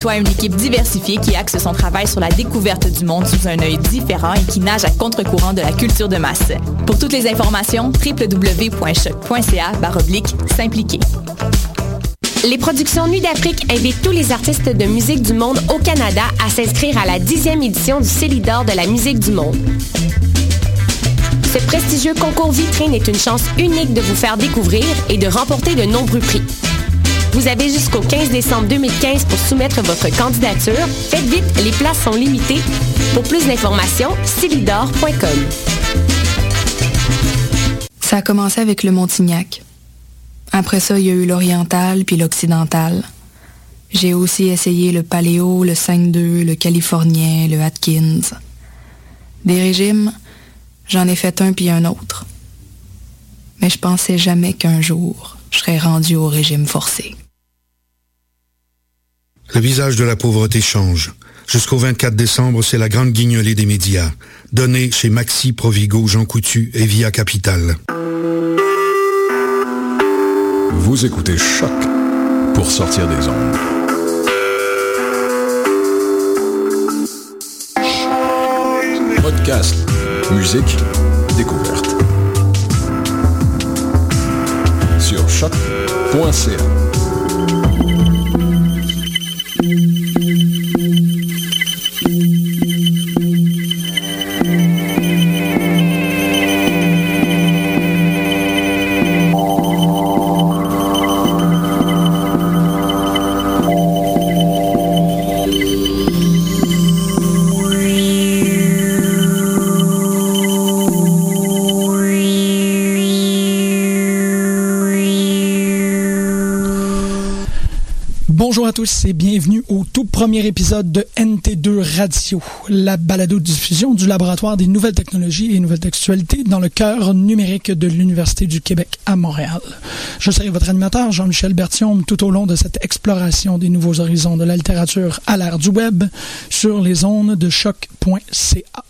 Toi, une équipe diversifiée qui axe son travail sur la découverte du monde sous un œil différent et qui nage à contre-courant de la culture de masse. Pour toutes les informations, www.choc.ca s'impliquer. Les productions Nuit d'Afrique invitent tous les artistes de musique du monde au Canada à s'inscrire à la dixième édition du Célidor de la musique du monde. Ce prestigieux concours vitrine est une chance unique de vous faire découvrir et de remporter de nombreux prix. Vous avez jusqu'au 15 décembre 2015 pour soumettre votre candidature. Faites vite, les places sont limitées. Pour plus d'informations, célidor.com. Ça a commencé avec le Montignac. Après ça, il y a eu l'oriental puis l'occidental. J'ai aussi essayé le paléo, le 5-2, le californien, le Atkins. Des régimes, j'en ai fait un puis un autre. Mais je pensais jamais qu'un jour, je serais rendu au régime forcé. Le visage de la pauvreté change. Jusqu'au 24 décembre, c'est la grande guignolée des médias. Donnée chez Maxi, Provigo, Jean Coutu et Via Capital. Vous écoutez Choc pour sortir des ondes. Podcast, musique, découverte. Sur choc.ca. Bonjour à tous et bienvenue au tout premier épisode de NT2 Radio, la balado-diffusion du laboratoire des nouvelles technologies et nouvelles textualités dans le cœur numérique de l'Université du Québec à Montréal. Je serai votre animateur Jean-Michel Berthiaume tout au long de cette exploration des nouveaux horizons de la littérature à l'ère du web sur les ondes de choc.ca.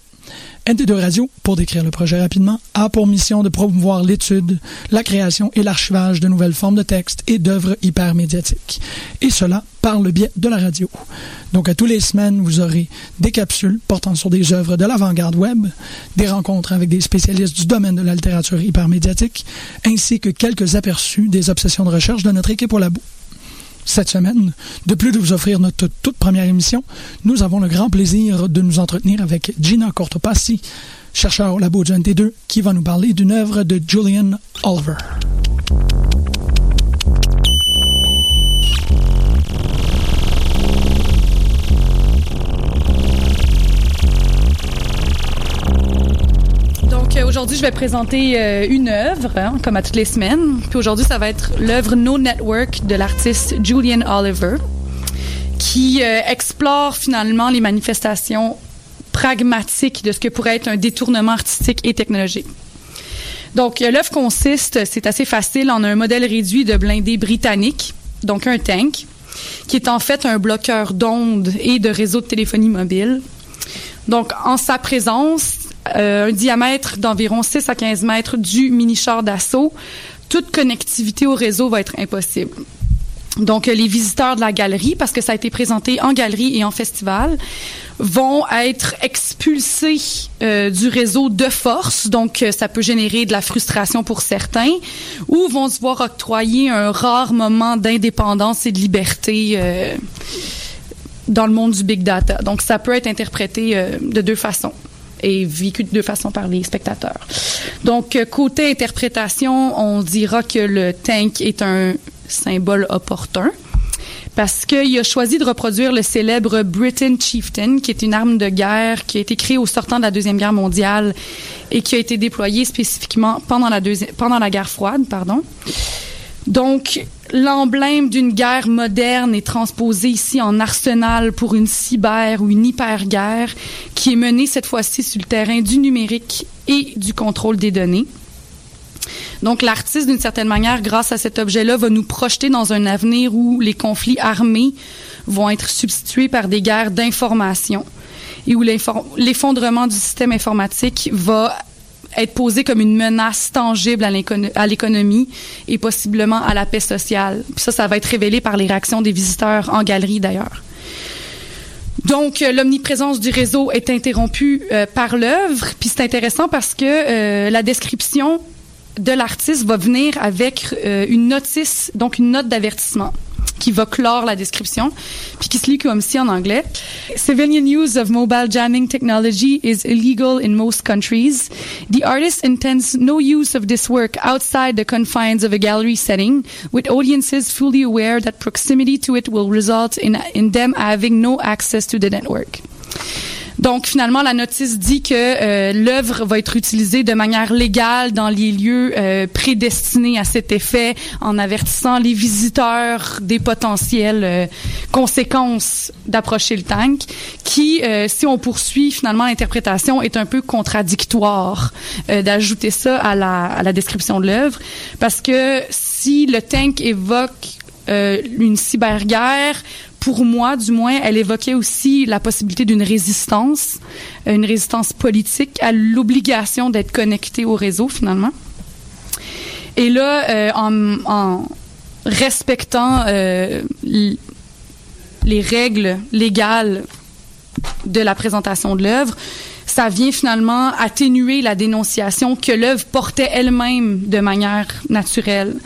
NT2 Radio, pour décrire le projet rapidement, a pour mission de promouvoir l'étude, la création et l'archivage de nouvelles formes de textes et d'œuvres hypermédiatiques. Et cela par le biais de la radio. Donc, à tous les semaines, vous aurez des capsules portant sur des œuvres de l'avant-garde web, des rencontres avec des spécialistes du domaine de la littérature hypermédiatique, ainsi que quelques aperçus des obsessions de recherche de notre équipe au labo cette semaine. De plus de vous offrir notre toute première émission, nous avons le grand plaisir de nous entretenir avec Gina Cortopassi, chercheur au labo du NT2, qui va nous parler d'une œuvre de Julian Oliver. Aujourd'hui, je vais présenter euh, une œuvre, hein, comme à toutes les semaines. Puis aujourd'hui, ça va être l'œuvre No Network de l'artiste Julian Oliver, qui euh, explore finalement les manifestations pragmatiques de ce que pourrait être un détournement artistique et technologique. Donc l'œuvre consiste, c'est assez facile, en un modèle réduit de blindés britannique, donc un tank, qui est en fait un bloqueur d'ondes et de réseaux de téléphonie mobile. Donc en sa présence, euh, un diamètre d'environ 6 à 15 mètres du mini-char d'assaut, toute connectivité au réseau va être impossible. Donc, les visiteurs de la galerie, parce que ça a été présenté en galerie et en festival, vont être expulsés euh, du réseau de force. Donc, euh, ça peut générer de la frustration pour certains, ou vont se voir octroyer un rare moment d'indépendance et de liberté. Euh, dans le monde du big data. Donc, ça peut être interprété euh, de deux façons et vécu de deux façons par les spectateurs. Donc, euh, côté interprétation, on dira que le tank est un symbole opportun parce qu'il a choisi de reproduire le célèbre Britain Chieftain, qui est une arme de guerre qui a été créée au sortant de la Deuxième Guerre mondiale et qui a été déployée spécifiquement pendant la, deuxi- pendant la guerre froide. Pardon. Donc, l'emblème d'une guerre moderne est transposé ici en arsenal pour une cyber ou une hyper-guerre qui est menée cette fois-ci sur le terrain du numérique et du contrôle des données. Donc, l'artiste, d'une certaine manière, grâce à cet objet-là, va nous projeter dans un avenir où les conflits armés vont être substitués par des guerres d'information et où l'effondrement du système informatique va être posé comme une menace tangible à l'écono- à l'économie et possiblement à la paix sociale. Ça, ça va être révélé par les réactions des visiteurs en galerie d'ailleurs. Donc, euh, l'omniprésence du réseau est interrompue euh, par l'œuvre. Puis c'est intéressant parce que euh, la description de l'artiste va venir avec une notice, donc une note d'avertissement qui va clore la description, puis qui en anglais. Civilian use of mobile jamming technology is illegal in most countries. The artist intends no use of this work outside the confines of a gallery setting, with audiences fully aware that proximity to it will result in, in them having no access to the network. Donc finalement, la notice dit que euh, l'œuvre va être utilisée de manière légale dans les lieux euh, prédestinés à cet effet, en avertissant les visiteurs des potentielles euh, conséquences d'approcher le tank, qui, si on poursuit finalement l'interprétation, est un peu contradictoire d'ajouter ça à la, à la description de l'œuvre, parce que si le tank évoque une cyberguerre, pour moi, du moins, elle évoquait aussi la possibilité d'une résistance, euh, une résistance politique à l'obligation d'être connecté au réseau, finalement. Et là, euh, en, respectant euh, les règles légales de la présentation de l'œuvre, ça vient finalement atténuer la dénonciation que l'œuvre portait elle-même de manière naturelle.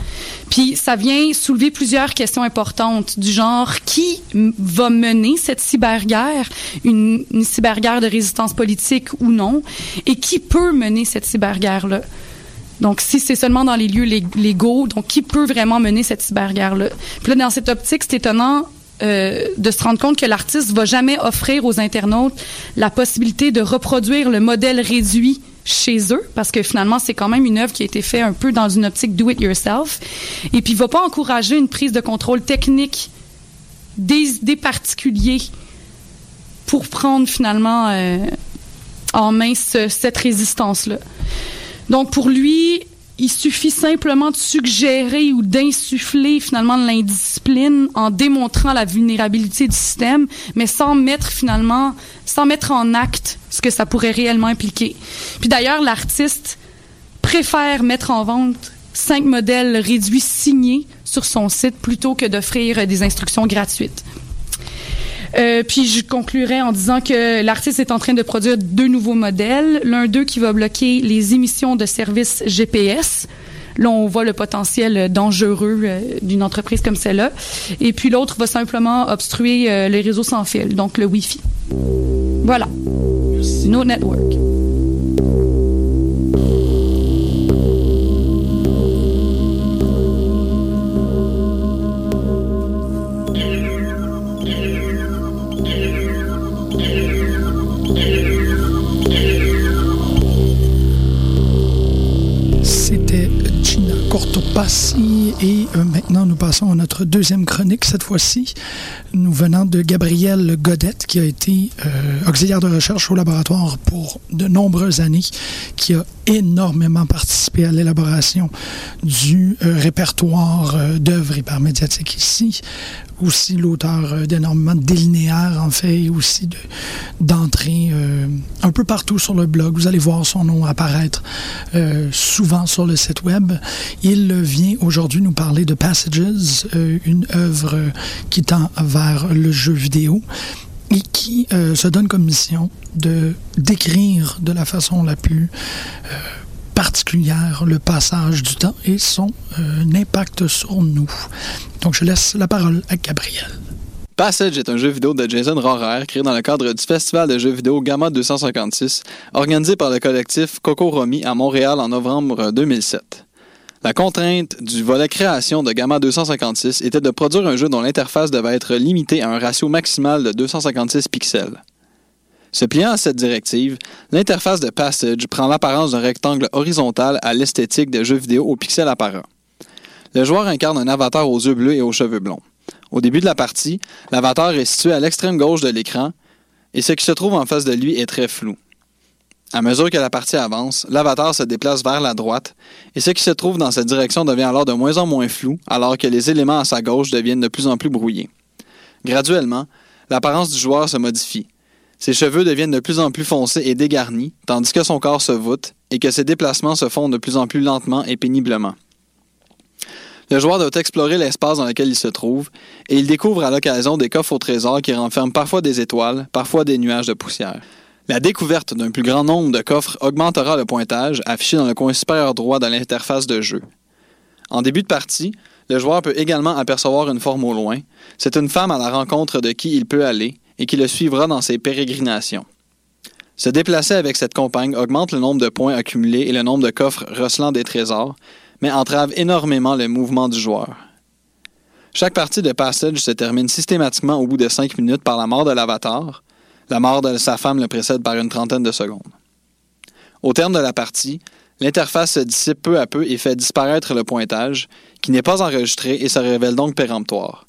Puis ça vient soulever plusieurs questions importantes du genre qui va mener cette cyberguerre, une, cyberguerre de résistance politique ou non, et qui peut mener cette cyberguerre-là? Donc, si c'est seulement dans les lieux légaux, donc qui peut vraiment mener cette cyberguerre-là? Puis là, dans cette optique, c'est étonnant euh, de se rendre compte que l'artiste va jamais offrir aux internautes la possibilité de reproduire le modèle réduit chez eux, parce que finalement, c'est quand même une œuvre qui a été faite un peu dans une optique do it yourself. Et puis, il va pas encourager une prise de contrôle technique des, des particuliers pour prendre finalement euh, en main cette résistance-là. Donc, pour lui, il suffit simplement de suggérer ou d'insuffler finalement de l'indiscipline en démontrant la vulnérabilité du système, mais sans mettre finalement, sans mettre en acte ce que ça pourrait réellement impliquer. Puis d'ailleurs, l'artiste préfère mettre en vente cinq modèles réduits signés sur son site plutôt que d'offrir des instructions gratuites. Euh, puis je conclurai en disant que l'artiste est en train de produire deux nouveaux modèles. L'un d'eux qui va bloquer les émissions de services GPS. Là, on voit le potentiel dangereux euh, d'une entreprise comme celle-là. Et puis l'autre va simplement obstruer euh, les réseaux sans fil, donc le Wi-Fi. Voilà. No network. Et euh, maintenant nous passons à notre deuxième chronique cette fois-ci, nous venant de Gabrielle Godette qui a été euh, auxiliaire de recherche au laboratoire pour de nombreuses années, qui a énormément participé à l'élaboration du euh, répertoire d'œuvres hypermédiatiques ici, aussi l'auteur euh, d'énormément de délinéaires, en fait, et aussi d'entrées euh, un peu partout sur le blog. Vous allez voir son nom apparaître euh, souvent sur le site web. Il vient aujourd'hui nous parler de Passages, une œuvre qui tend vers le jeu vidéo et qui se donne comme mission de décrire de la façon la plus particulière le passage du temps et son euh, impact sur nous. Donc, je laisse la parole à Gabriel. Passage est un jeu vidéo de Jason Rohrer créé dans le cadre du festival de jeux vidéo Gamma 256, organisé par le collectif Coco Romy à Montréal en novembre 2007. La contrainte du volet création de Gamma 256 était de produire un jeu dont l'interface devait être limitée à un ratio maximal de 256 pixels. Se pliant à cette directive, l'interface de Passage prend l'apparence d'un rectangle horizontal à l'esthétique de jeux vidéo aux pixels apparents. Le joueur incarne un avatar aux yeux bleus et aux cheveux blonds. Au début de la partie, l'avatar est situé à l'extrême gauche de l'écran et ce qui se trouve en face de lui est très flou. À mesure que la partie avance, l'avatar se déplace vers la droite et ce qui se trouve dans cette direction devient alors de moins en moins flou alors que les éléments à sa gauche deviennent de plus en plus brouillés. Graduellement, l'apparence du joueur se modifie. Ses cheveux deviennent de plus en plus foncés et dégarnis, tandis que son corps se voûte et que ses déplacements se font de plus en plus lentement et péniblement. Le joueur doit explorer l'espace dans lequel il se trouve et il découvre à l'occasion des coffres au trésor qui renferment parfois des étoiles, parfois des nuages de poussière. La découverte d'un plus grand nombre de coffres augmentera le pointage affiché dans le coin supérieur droit de l'interface de jeu. En début de partie, le joueur peut également apercevoir une forme au loin. C'est une femme à la rencontre de qui il peut aller et qui le suivra dans ses pérégrinations. Se déplacer avec cette compagne augmente le nombre de points accumulés et le nombre de coffres recelant des trésors, mais entrave énormément le mouvement du joueur. Chaque partie de Passage se termine systématiquement au bout de 5 minutes par la mort de l'avatar. La mort de sa femme le précède par une trentaine de secondes. Au terme de la partie, l'interface se dissipe peu à peu et fait disparaître le pointage, qui n'est pas enregistré et se révèle donc péremptoire.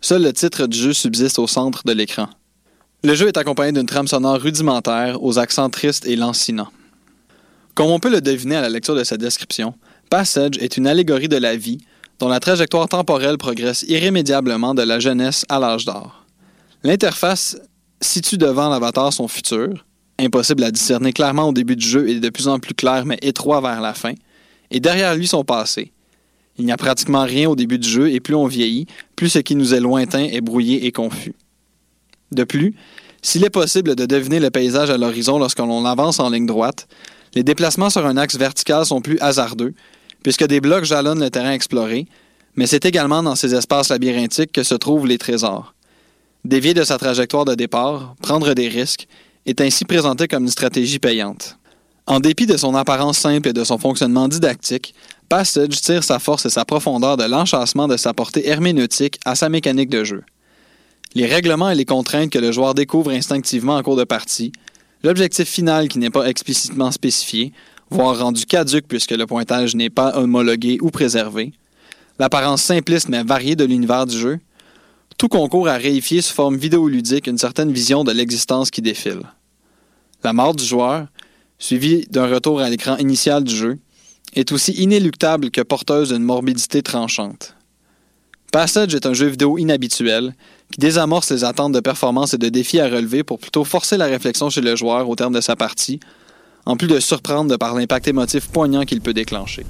Seul le titre du jeu subsiste au centre de l'écran. Le jeu est accompagné d'une trame sonore rudimentaire aux accents tristes et lancinants. Comme on peut le deviner à la lecture de cette description, Passage est une allégorie de la vie dont la trajectoire temporelle progresse irrémédiablement de la jeunesse à l'âge d'or. L'interface situe devant l'avatar son futur, impossible à discerner clairement au début du jeu et de plus en plus clair mais étroit vers la fin, et derrière lui son passé. Il n'y a pratiquement rien au début du jeu et plus on vieillit, plus ce qui nous est lointain est brouillé et confus. De plus, s'il est possible de deviner le paysage à l'horizon lorsque l'on avance en ligne droite, les déplacements sur un axe vertical sont plus hasardeux, puisque des blocs jalonnent le terrain exploré, mais c'est également dans ces espaces labyrinthiques que se trouvent les trésors. Dévier de sa trajectoire de départ, prendre des risques, est ainsi présenté comme une stratégie payante. En dépit de son apparence simple et de son fonctionnement didactique, Passage tire sa force et sa profondeur de l'enchâssement de sa portée herméneutique à sa mécanique de jeu. Les règlements et les contraintes que le joueur découvre instinctivement en cours de partie, l'objectif final qui n'est pas explicitement spécifié, voire rendu caduque puisque le pointage n'est pas homologué ou préservé, l'apparence simpliste mais variée de l'univers du jeu, tout concourt à réifier sous forme vidéoludique une certaine vision de l'existence qui défile. La mort du joueur, suivie d'un retour à l'écran initial du jeu, est aussi inéluctable que porteuse d'une morbidité tranchante. Passage est un jeu vidéo inhabituel qui désamorce les attentes de performance et de défis à relever pour plutôt forcer la réflexion chez le joueur au terme de sa partie, en plus de surprendre par l'impact émotif poignant qu'il peut déclencher.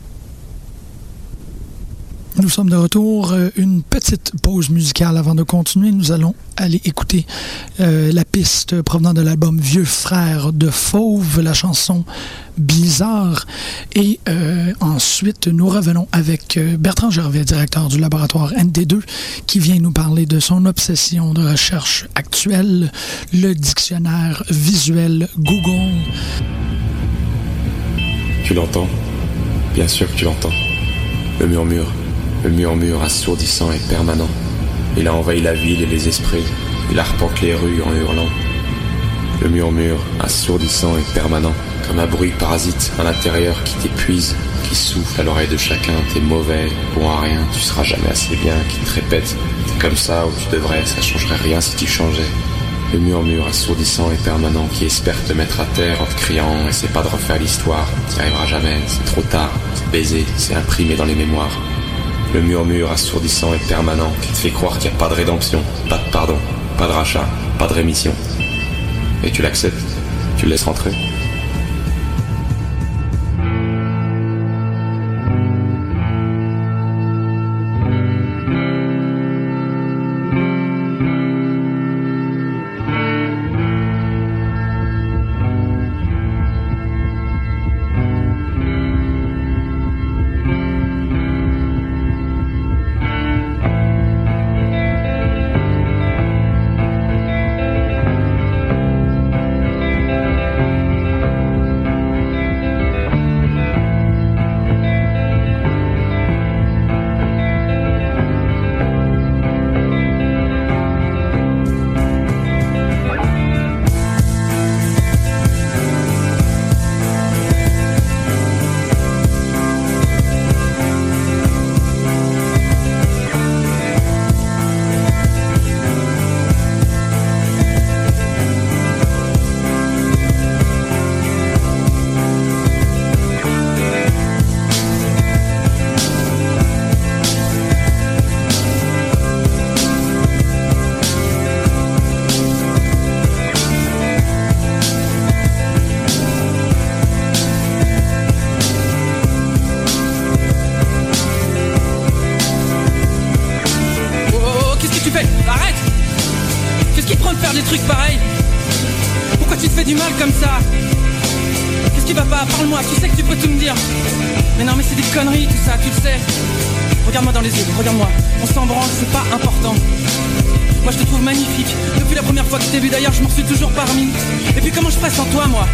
Nous sommes de retour. Euh, une petite pause musicale avant de continuer. Nous allons aller écouter euh, la piste provenant de l'album Vieux Frère de Fauve, la chanson Bizarre. Et euh, ensuite, nous revenons avec Bertrand Gervais, directeur du laboratoire ND2, qui vient nous parler de son obsession de recherche actuelle, le dictionnaire visuel Google. Tu l'entends? Bien sûr que tu l'entends. Le murmure le murmure assourdissant et permanent. Il a envahi la ville et les esprits. Il arpente les rues en hurlant. Le murmure assourdissant et permanent, comme un bruit parasite à l'intérieur qui t'épuise, qui souffle à l'oreille de chacun. T'es mauvais, bon à rien, tu seras jamais assez bien, qui te répète. T'es comme ça où tu devrais, ça changerait rien si tu changeais. Le murmure assourdissant et permanent qui espère te mettre à terre en te criant Essaie pas de refaire l'histoire, t'y arriveras jamais, c'est trop tard, c'est baisé, c'est imprimé dans les mémoires. Le murmure assourdissant et permanent qui te fait croire qu'il n'y a pas de rédemption, pas de pardon, pas de rachat, pas de rémission. Et tu l'acceptes, tu le laisses rentrer. Parmi. Et puis comment je ferais sans toi, moi?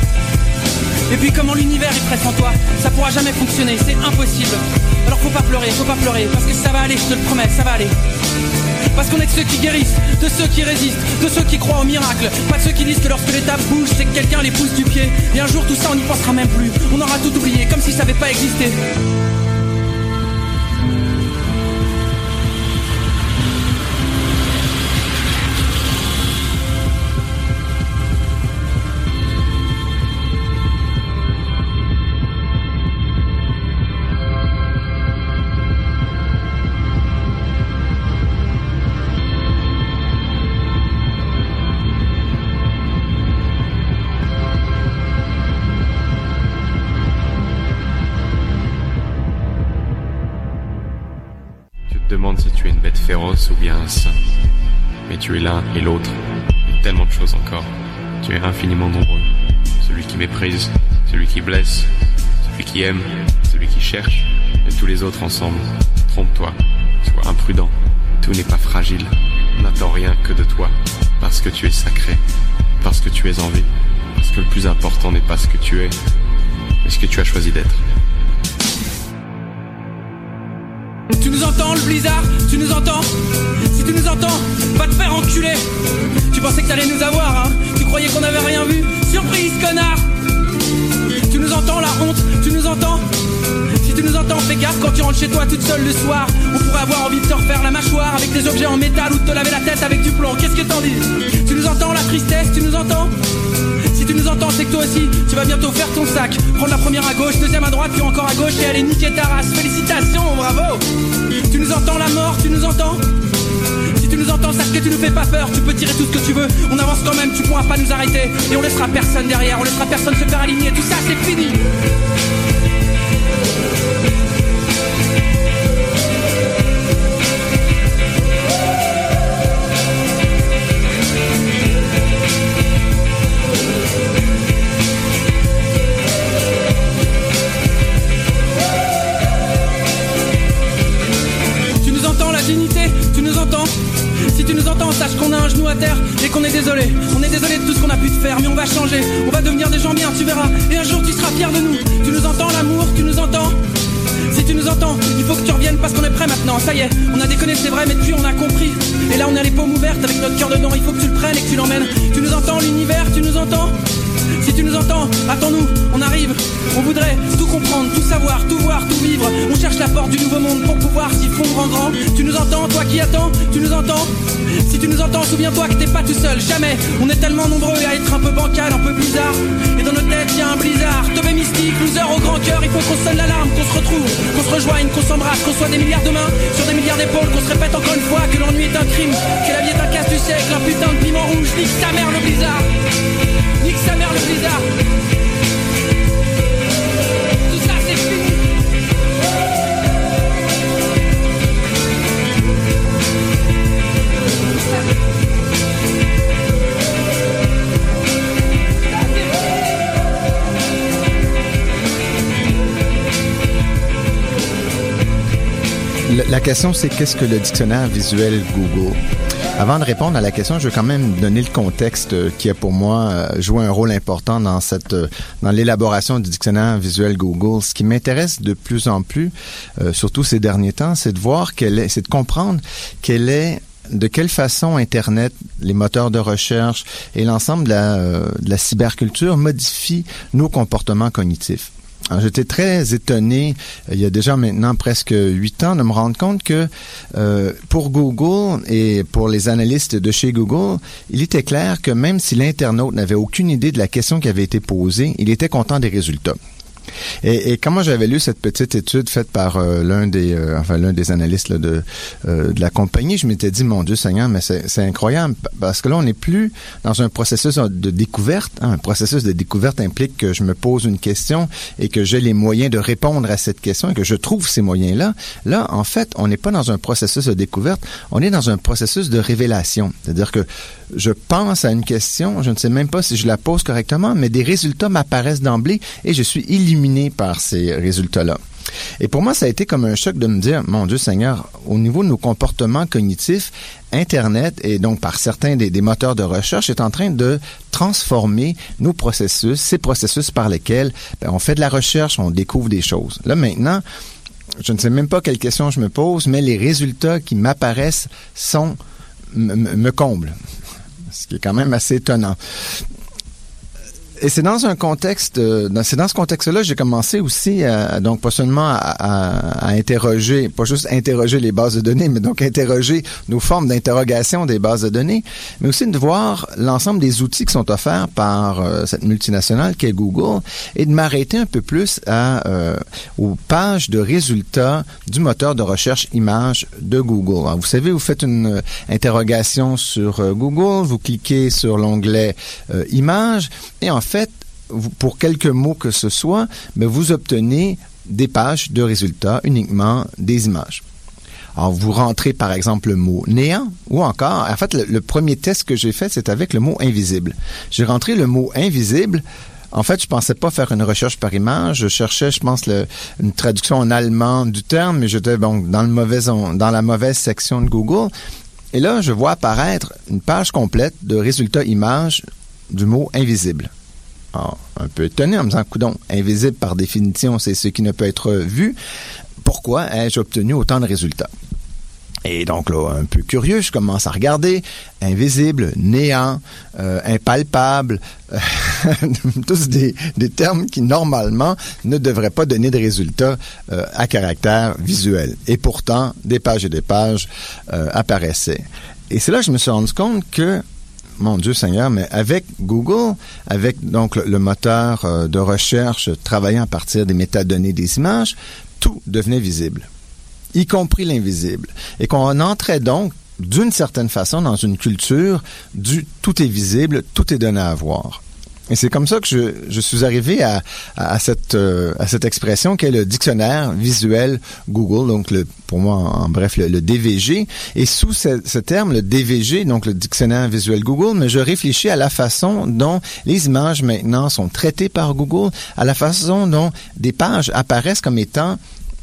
Et puis comment l'univers est presse sans toi? Ça pourra jamais fonctionner, c'est impossible. Alors faut pas pleurer, faut pas pleurer, parce que ça va aller, je te le promets, ça va aller. Parce qu'on est de ceux qui guérissent, de ceux qui résistent, de ceux qui croient au miracle. Pas de ceux qui disent que lorsque l'étape bouge, c'est que quelqu'un les pousse du pied. Et un jour tout ça on n'y pensera même plus. On aura tout oublié, comme si ça n'avait pas existé. Tu es l'un et l'autre, et tellement de choses encore. Tu es infiniment nombreux. Celui qui méprise, celui qui blesse, celui qui aime, celui qui cherche, et tous les autres ensemble. Trompe-toi, sois imprudent, tout n'est pas fragile. N'attends rien que de toi, parce que tu es sacré, parce que tu es en vie, parce que le plus important n'est pas ce que tu es, mais ce que tu as choisi d'être. Tu nous entends le blizzard Tu nous entends. Si tu nous entends, va te faire enculer. Tu pensais que t'allais nous avoir, hein. Tu croyais qu'on avait rien vu. Surprise, connard. Tu nous entends la honte Tu nous entends. Si tu nous entends, fais gaffe quand tu rentres chez toi toute seule le soir. On pourrait avoir envie de te refaire la mâchoire avec des objets en métal ou de te laver la tête avec du plomb. Qu'est-ce que t'en dis? Tu nous entends la tristesse Tu nous entends? Tu nous entends, c'est que toi aussi, tu vas bientôt faire ton sac. Prendre la première à gauche, deuxième à droite, puis encore à gauche et aller niquer ta race. Félicitations, bravo Tu nous entends la mort, tu nous entends Si tu nous entends, sache que tu nous fais pas peur, tu peux tirer tout ce que tu veux. On avance quand même, tu pourras pas nous arrêter. Et on laissera personne derrière, on laissera personne se faire aligner. Tout ça, c'est fini sache qu'on a un genou à terre et qu'on est désolé. On est désolé de tout ce qu'on a pu te faire, mais on va changer. On va devenir des gens bien, tu verras. Et un jour tu seras fier de nous. Tu nous entends l'amour, tu nous entends? Si tu nous entends, il faut que tu reviennes parce qu'on est prêt maintenant. Ça y est, on a déconné, c'est vrai, mais depuis on a compris. Et là on a les paumes ouvertes avec notre cœur dedans. Il faut que tu le prennes et que tu l'emmènes. Tu nous entends, l'univers, tu nous entends? Si tu nous entends, attends-nous, on arrive. On voudrait tout comprendre, tout savoir, tout voir, tout vivre. On cherche la porte du nouveau monde pour pouvoir s'y fondre en grand. Tu nous entends, toi qui attends, tu nous entends Si tu nous entends, souviens-toi que t'es pas tout seul, jamais. On est tellement nombreux à être un peu bancal, un peu bizarre. Et dans nos têtes, y a un blizzard. Teubé mystique, loser au grand cœur, il faut qu'on sonne l'alarme, qu'on se retrouve, qu'on se rejoigne, qu'on s'embrasse, qu'on soit des milliards de mains sur des milliards d'épaules, qu'on se répète encore une fois que l'ennui est un crime, que la vie est un casse du siècle, un putain de piment rouge, nique ta mère le blizzard. La question, c'est qu'est-ce que le dictionnaire visuel Google? Avant de répondre à la question, je veux quand même donner le contexte euh, qui a pour moi euh, joué un rôle important dans cette euh, dans l'élaboration du dictionnaire visuel Google. Ce qui m'intéresse de plus en plus, surtout ces derniers temps, c'est de voir quelle est, c'est de comprendre quelle est de quelle façon Internet, les moteurs de recherche et l'ensemble de la, de la cyberculture modifient nos comportements cognitifs. J'étais très étonné, euh, il y a déjà maintenant presque huit ans, de me rendre compte que euh, pour Google et pour les analystes de chez Google, il était clair que même si l'internaute n'avait aucune idée de la question qui avait été posée, il était content des résultats. Et, et quand j'avais lu cette petite étude faite par euh, l'un des euh, enfin l'un des analystes là, de euh, de la compagnie, je m'étais dit mon Dieu Seigneur, mais c'est incroyable parce que là on n'est plus dans un processus de découverte. Hein. Un processus de découverte implique que je me pose une question et que j'ai les moyens de répondre à cette question et que je trouve ces moyens là. Là, en fait, on n'est pas dans un processus de découverte, on est dans un processus de révélation. C'est-à-dire que je pense à une question, je ne sais même pas si je la pose correctement, mais des résultats m'apparaissent d'emblée et je suis illuminé par ces résultats-là. Et pour moi, ça a été comme un choc de me dire, mon Dieu Seigneur, au niveau de nos comportements cognitifs, Internet et donc par certains des, moteurs de recherche est en train de transformer nos processus, ces processus par lesquels ben, on fait de la recherche, on découvre des choses. Là maintenant, je ne sais même pas quelles questions je me pose, mais les résultats qui m'apparaissent sont me comblent ce qui est quand même assez étonnant. Et c'est dans un contexte, euh, c'est dans ce contexte-là, j'ai commencé aussi, à, donc pas seulement à, à, interroger, pas juste interroger les bases de données, mais donc interroger nos formes d'interrogation des bases de données, mais aussi de voir l'ensemble des outils qui sont offerts par euh, cette multinationale qui est Google, et de m'arrêter un peu plus à euh, aux pages de résultats du moteur de recherche image de Google. Alors, vous savez, vous faites une interrogation sur Google, vous cliquez sur l'onglet Images, et en fait, pour quelques mots que ce soit, mais vous obtenez des pages de résultats uniquement des images. Alors, vous rentrez par exemple le mot néant ou encore, en fait, le, premier test que j'ai fait, c'est avec le mot invisible. J'ai rentré le mot invisible. En fait, je pensais pas faire une recherche par image. Je cherchais, je pense, une traduction en allemand du terme, mais j'étais dans, le mauvais, dans la mauvaise section de Google. Et là, je vois apparaître une page complète de résultats images du mot invisible. Ah, un peu étonné en me disant, coudon, invisible par définition, c'est ce qui ne peut être vu. Pourquoi ai-je obtenu autant de résultats? Et donc là, un peu curieux, je commence à regarder invisible, néant, euh, impalpable, tous des, termes qui normalement ne devraient pas donner de résultats euh, à caractère visuel. Et pourtant, des pages et des pages euh, apparaissaient. Et c'est là que je me suis rendu compte que mon Dieu Seigneur, mais avec Google, avec donc le, moteur euh, de recherche travaillant à partir des métadonnées des images, tout devenait visible, y compris l'invisible. Et qu'on entrait donc d'une certaine façon dans une culture du tout est visible, tout est donné à voir. Et c'est comme ça que je, je suis arrivé à, à, cette, euh, à cette expression qui est le dictionnaire visuel Google, donc le, pour moi, en, bref, le, DVG. Et sous ce, ce, terme, le DVG, donc le dictionnaire visuel Google, mais je réfléchis à la façon dont les images maintenant sont traitées par Google, à la façon dont des pages apparaissent comme étant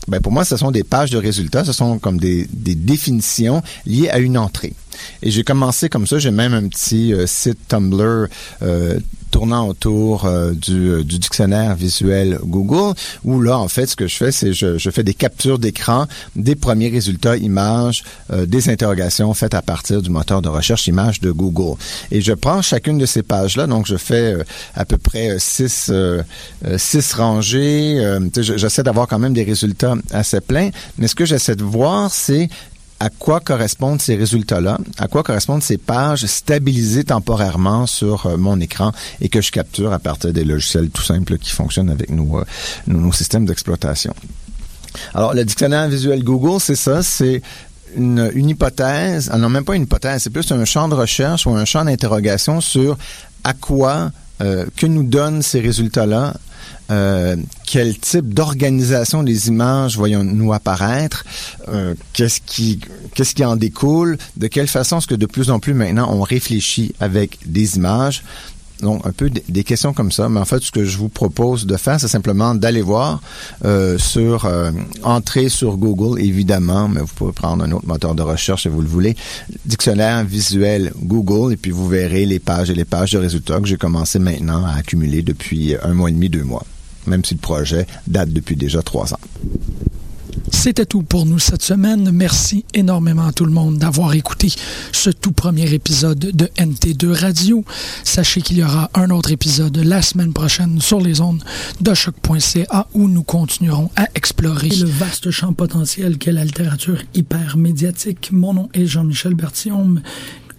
ben pour moi, ce sont des pages de résultats, ce sont comme des, des définitions liées à une entrée. Et j'ai commencé comme ça, j'ai même un petit euh, site Tumblr euh, tournant autour euh, du, du, dictionnaire visuel Google, où là, en fait, ce que je fais, c'est je, je fais des captures d'écran des premiers résultats images, euh, des interrogations faites à partir du moteur de recherche images de Google. Et je prends chacune de ces pages-là, donc je fais euh, à peu près six, six rangées. J'essaie d'avoir quand même des résultats assez pleins, mais ce que j'essaie de voir, c'est à quoi correspondent ces résultats-là, à quoi correspondent ces pages stabilisées temporairement sur euh, mon écran et que je capture à partir des logiciels tout simples qui fonctionnent avec nos, euh, nos, systèmes d'exploitation. Alors, le dictionnaire visuel Google, c'est ça, c'est une, une, hypothèse, ah non, même pas une hypothèse, c'est plus un champ de recherche ou un champ d'interrogation sur à quoi euh, que nous donnent ces résultats-là euh, quel type d'organisation des images voyons-nous apparaître, euh, qu'est-ce qui qu'est-ce qui en découle, de quelle façon est-ce que de plus en plus maintenant on réfléchit avec des images? Donc, un peu des questions comme ça. Mais en fait, ce que je vous propose de faire, c'est simplement d'aller voir euh, sur, euh, entrer sur Google, évidemment, mais vous pouvez prendre un autre moteur de recherche si vous le voulez, dictionnaire visuel Google, et puis vous verrez les pages et les pages de résultats que j'ai commencé maintenant à accumuler depuis un mois et demi, deux mois même si le projet date depuis déjà trois ans. C'était tout pour nous cette semaine. Merci énormément à tout le monde d'avoir écouté ce tout premier épisode de NT2 Radio. Sachez qu'il y aura un autre épisode la semaine prochaine sur les ondes de choc.ca où nous continuerons à explorer le vaste champ potentiel qu'est la littérature hyper médiatique. Mon nom est Jean-Michel Berthiaume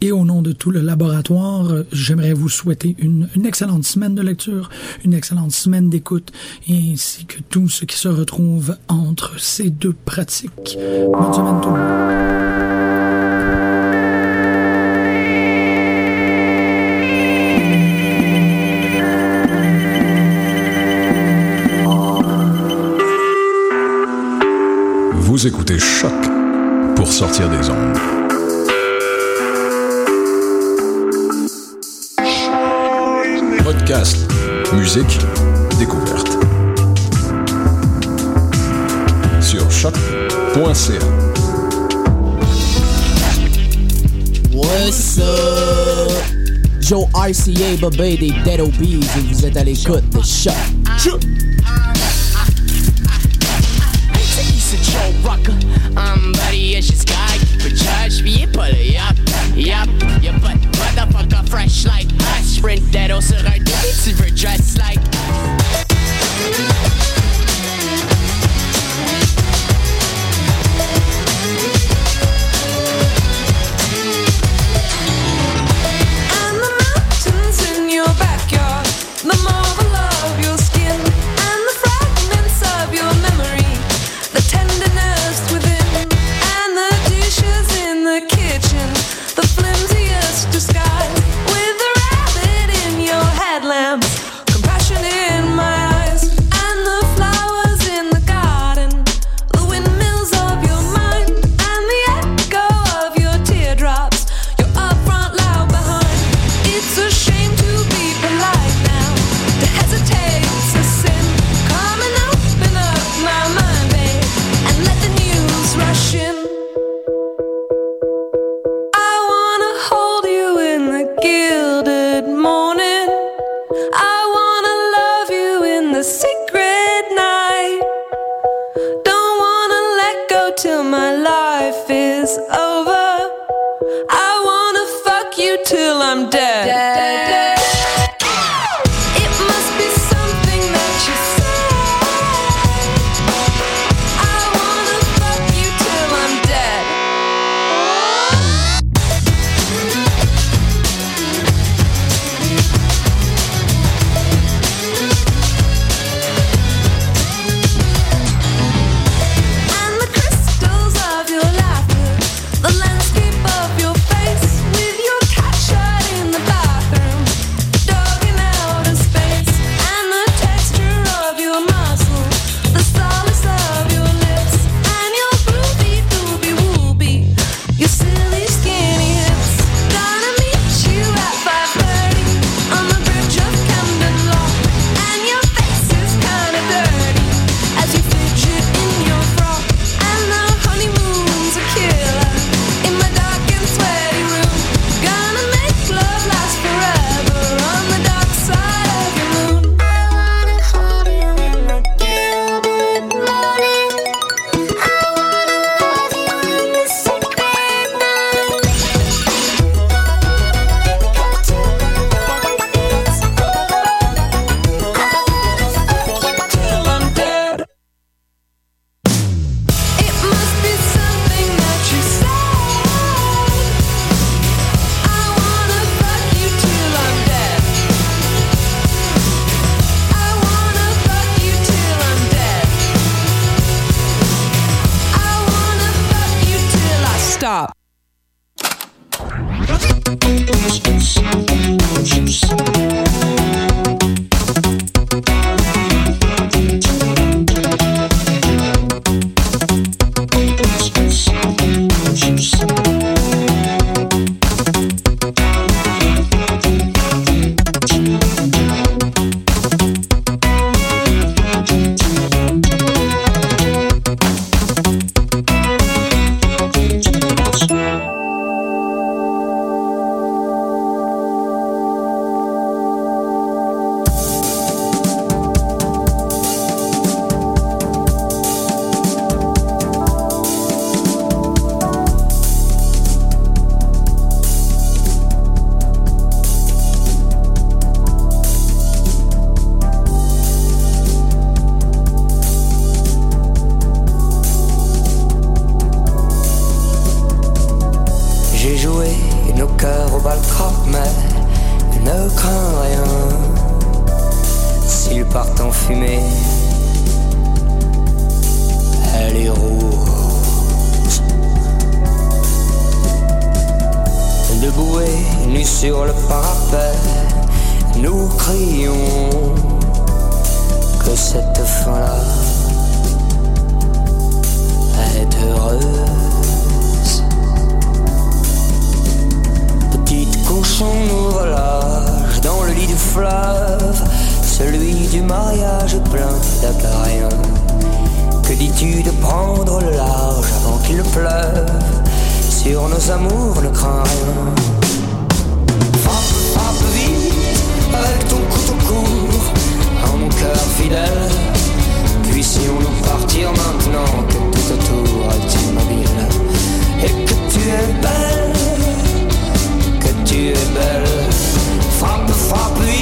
et au nom de tout le laboratoire, j'aimerais vous souhaiter une, une excellente semaine de lecture, une excellente semaine d'écoute, ainsi que tout ce qui se retrouve entre ces deux pratiques. Bonne semaine tout le monde. Vous écoutez Choc pour sortir des ondes. Podcast, musique, découverte. Sur choc.ca. What's up? Joe RCA, Bobé des Dead Obies et vous êtes à l'écoute de Choc. It's a Joe Rocker. I'm buddy, it's just guy. For judge, be it pull it up. Yup, your butt, motherfucker, fresh like us. Sprint that on sur un débit, tu veux dress like. till I'm dead. dead. Sur le parapet, nous crions que cette fin-là est heureuse. Petite cochon nous volage dans le lit du fleuve, celui du mariage plein d'acariens. Que dis-tu de prendre le large avant qu'il pleuve? Sur nos amours ne crains rien. cœur fidèle. Puissions-nous partir maintenant que tout autour est immobile et que tu es belle, que tu es belle. Frappe, frappe, lui